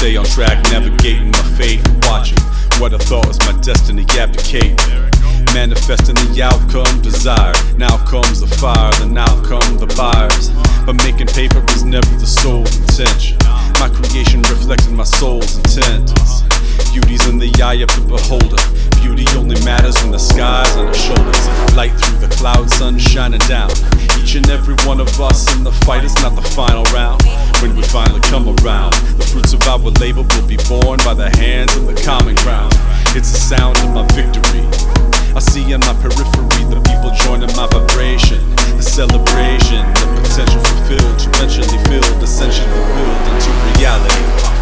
Stay on track, navigating my fate, watching what I thought was my destiny abdicate. Manifesting the outcome desired. Now comes the fire, then now come the buyers. But making paper is never the soul's intention. My creation reflecting my soul's intent. Beauty's in the eye of the beholder. Beauty only matters when the sky's on our shoulders. Light through the clouds, sun shining down. Each and every one of us in the fight is not the final round. When we finally come around, fruits of our labor will be born by the hands of the common ground. It's the sound of my victory. I see in my periphery the people joining my vibration. The celebration, the potential fulfilled, eventually filled, essentially willed into reality.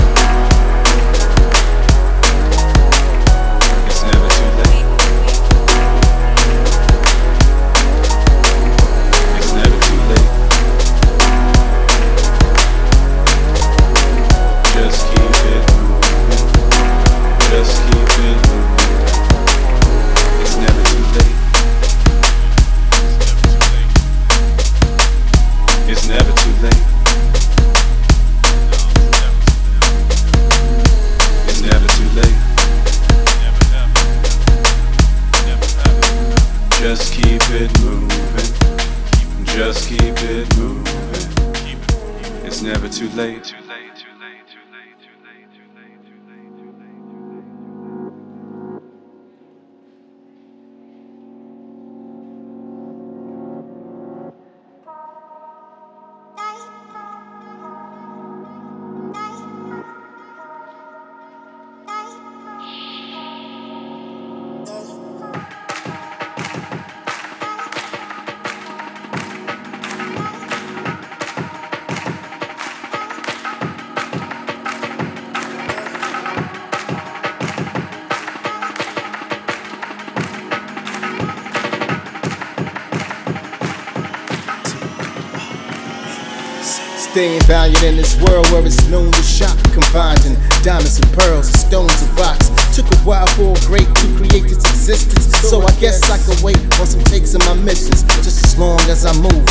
Staying valiant in this world where it's known to shop, confined in diamonds and pearls and stones and rocks. Took a while for a great to create this existence, so I guess I can wait on some takes of my missions, just as long as I move.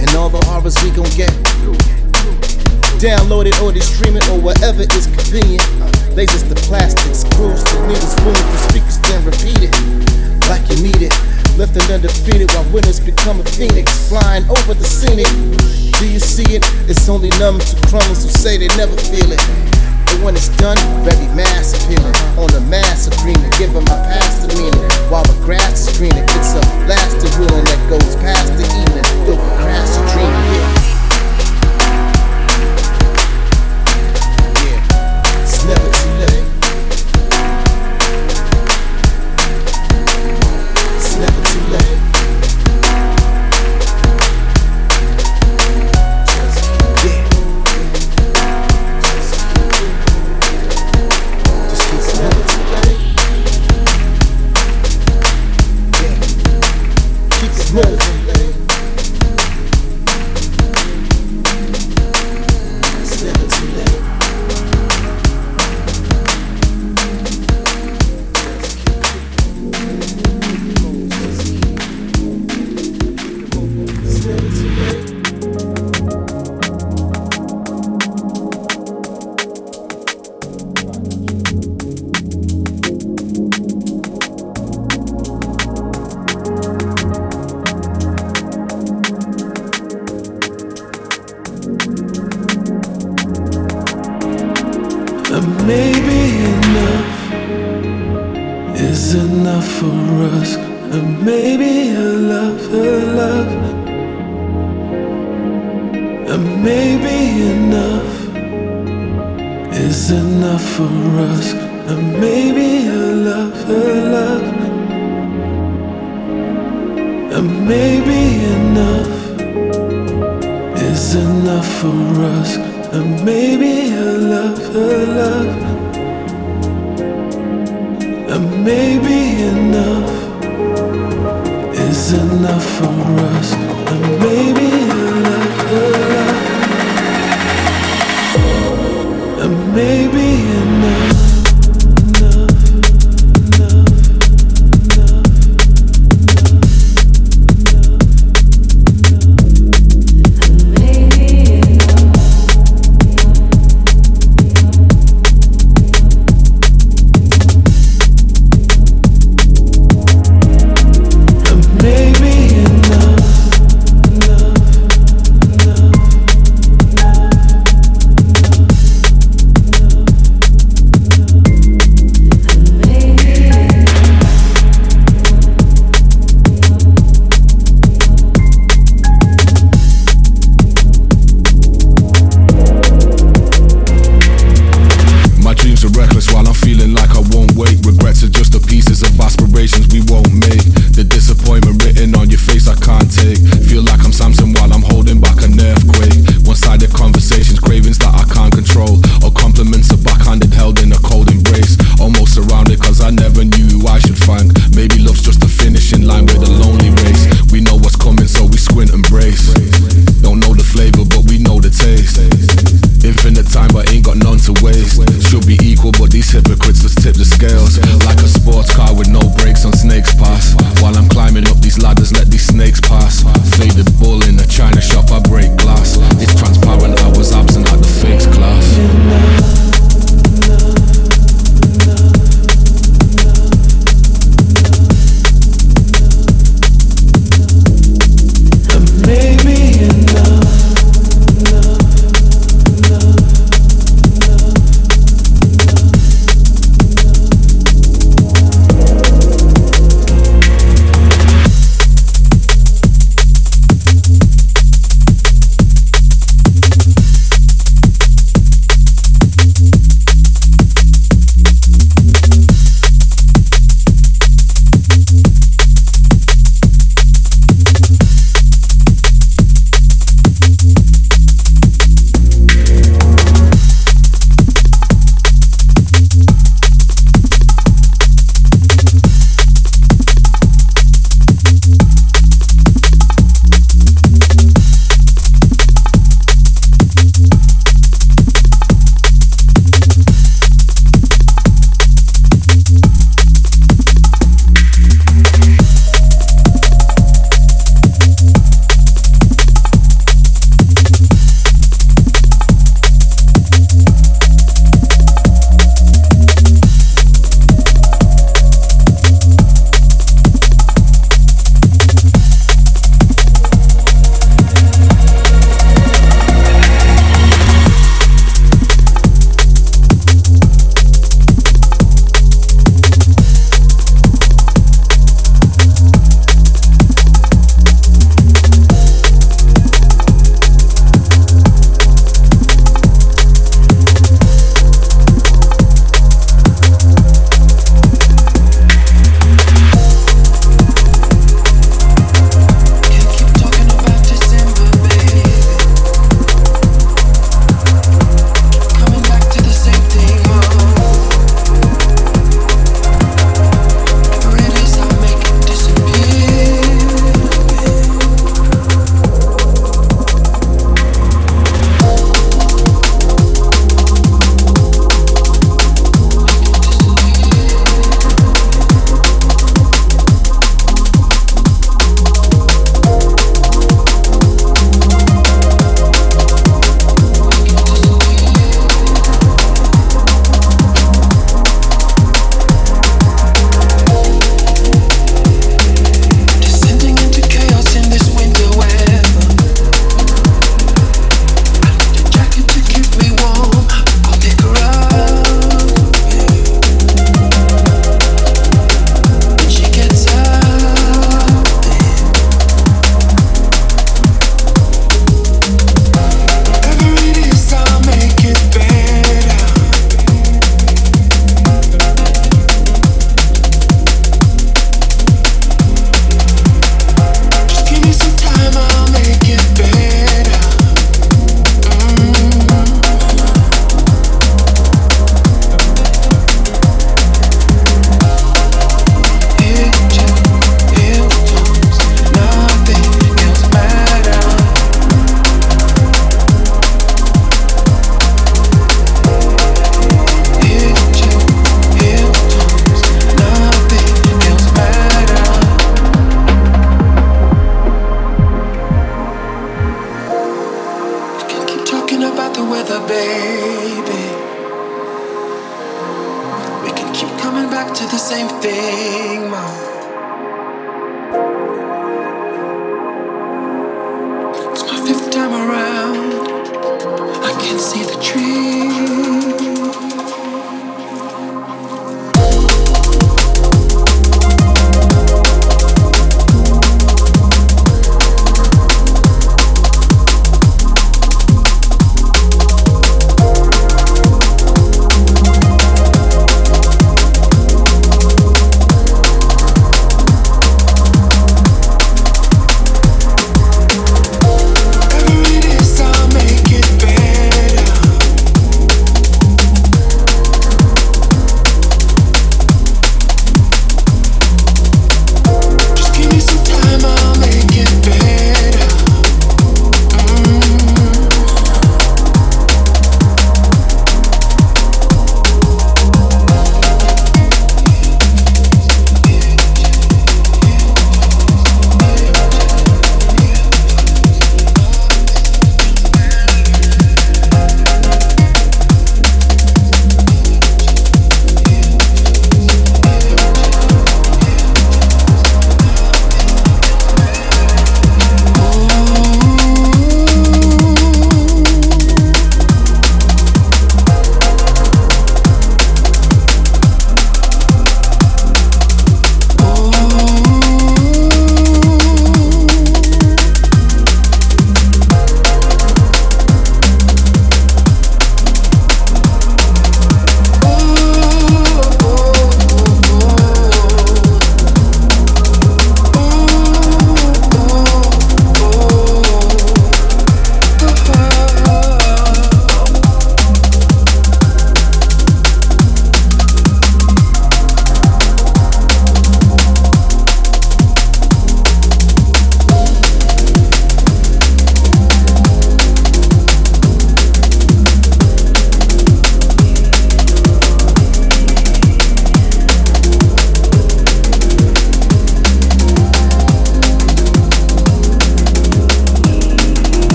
And all the horrors we gon' get. Download it or they stream it or whatever is convenient. Lasers to plastics, screws to needles, spoons to speakers, then repeat it like you need it. Left and undefeated while winners become a phoenix, flying over the scenic. Do you see it? It's only numb to crumbs who say they never feel it. But when it's done, very mass appealing. On a mass agreement, giving my past a meaning. While the grass is greening, it's a lasting ruling that goes past the evening. You'll crash your dreaming.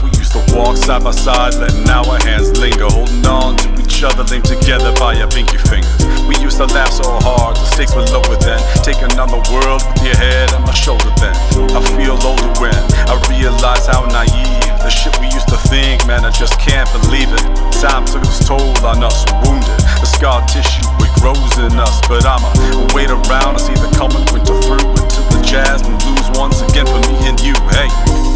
We used to walk side by side, letting our hands linger, holding on to each other, linked together by our pinky fingers. We used to laugh so hard, the stakes were lower then. Taking on the world with your head on my shoulder then. I feel older when I realize how naive the shit we used to think, man, I just can't believe it. Time took its toll on us, wounded. The scar tissue, it grows in us, but I'ma wait around to see the coming winter through until the jasmine blues once again for me and you. Hey.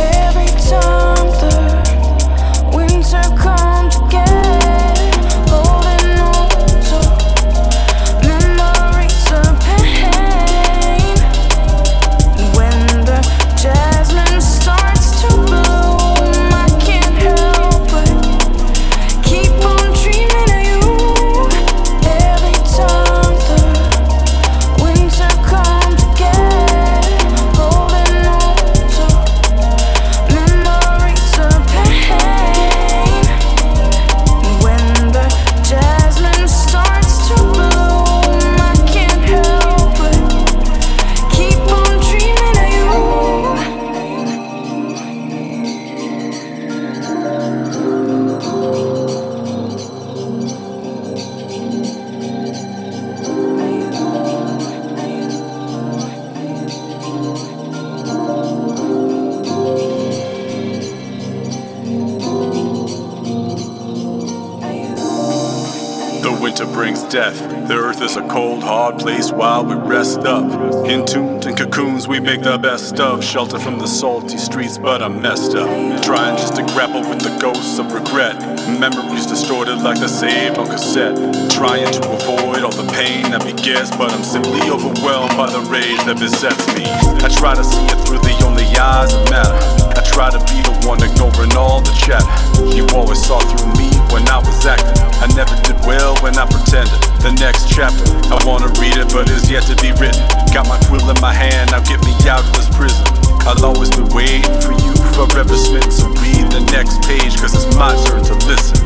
Every time the winter comes again. Place while we rest up. Entombed in cocoons, we make the best of. Shelter from the salty streets, but I'm messed up. Trying just to grapple with the ghosts of regret. Memories distorted like they're saved on cassette. Trying to avoid all the pain that begets, but I'm simply overwhelmed by the rage that besets me. I try to see it through the only eyes that matter. I try to be the one ignoring all the chatter. You always saw through me when I was acting. I never did well when I pretended. The next chapter, I wanna read it, but it's yet to be written. Got my quill in my hand, now get me out of this prison. I'll always be waiting for you, forever smitten. So read the next page, cause it's my turn to listen.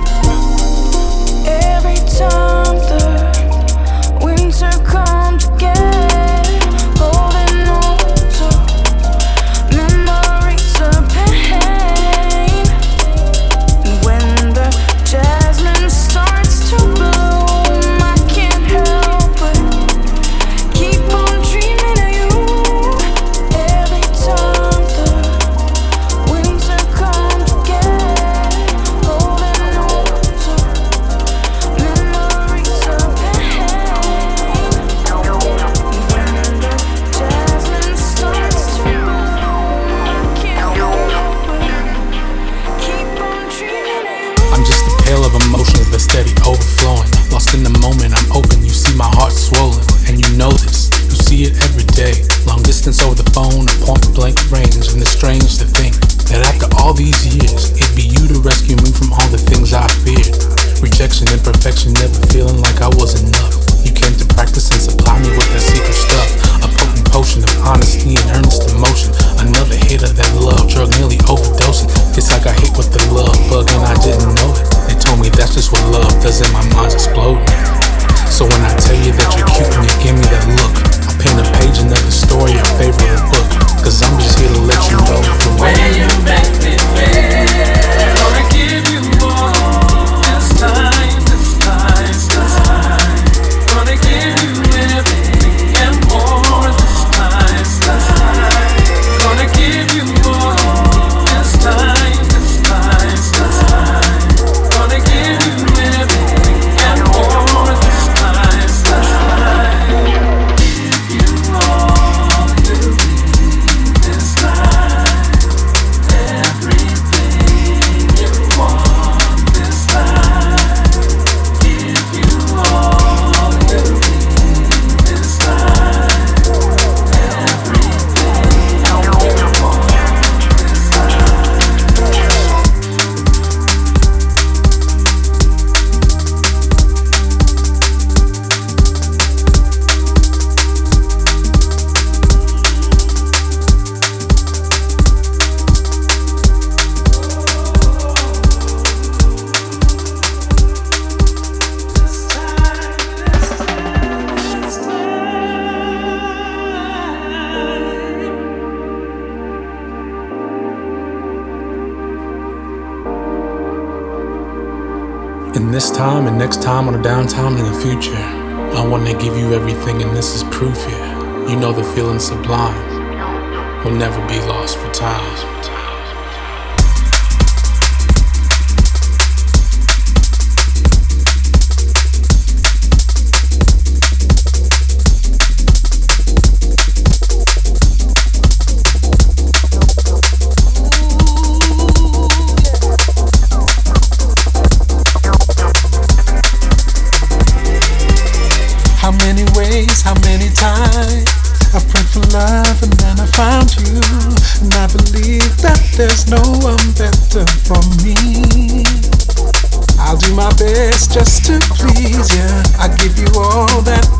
Every time the winter comes again. distance over the phone, a point blank rings, and it's strange to think that after all these years, it'd be you to rescue me from all the things I feared. Rejection, imperfection, never feeling like I was enough. You came to practice and supply me with that secret stuff, a potent potion of honesty and earnest emotion. Another hit of that love drug, nearly overdosing. It's like I hit with the love bug and I didn't know it. They told me that's just what love does, and my mind's exploding. So when I tell you that you're cute and you give me that look. A page, story, your favorite. Cause I'm just here to let you know the way. You make me feel. Gonna give you time on a downtime in the future, I want to give you everything, and this is proof here. You know the feeling sublime will never be lost for time. No one better for me. I'll do my best just to please you. I give you all that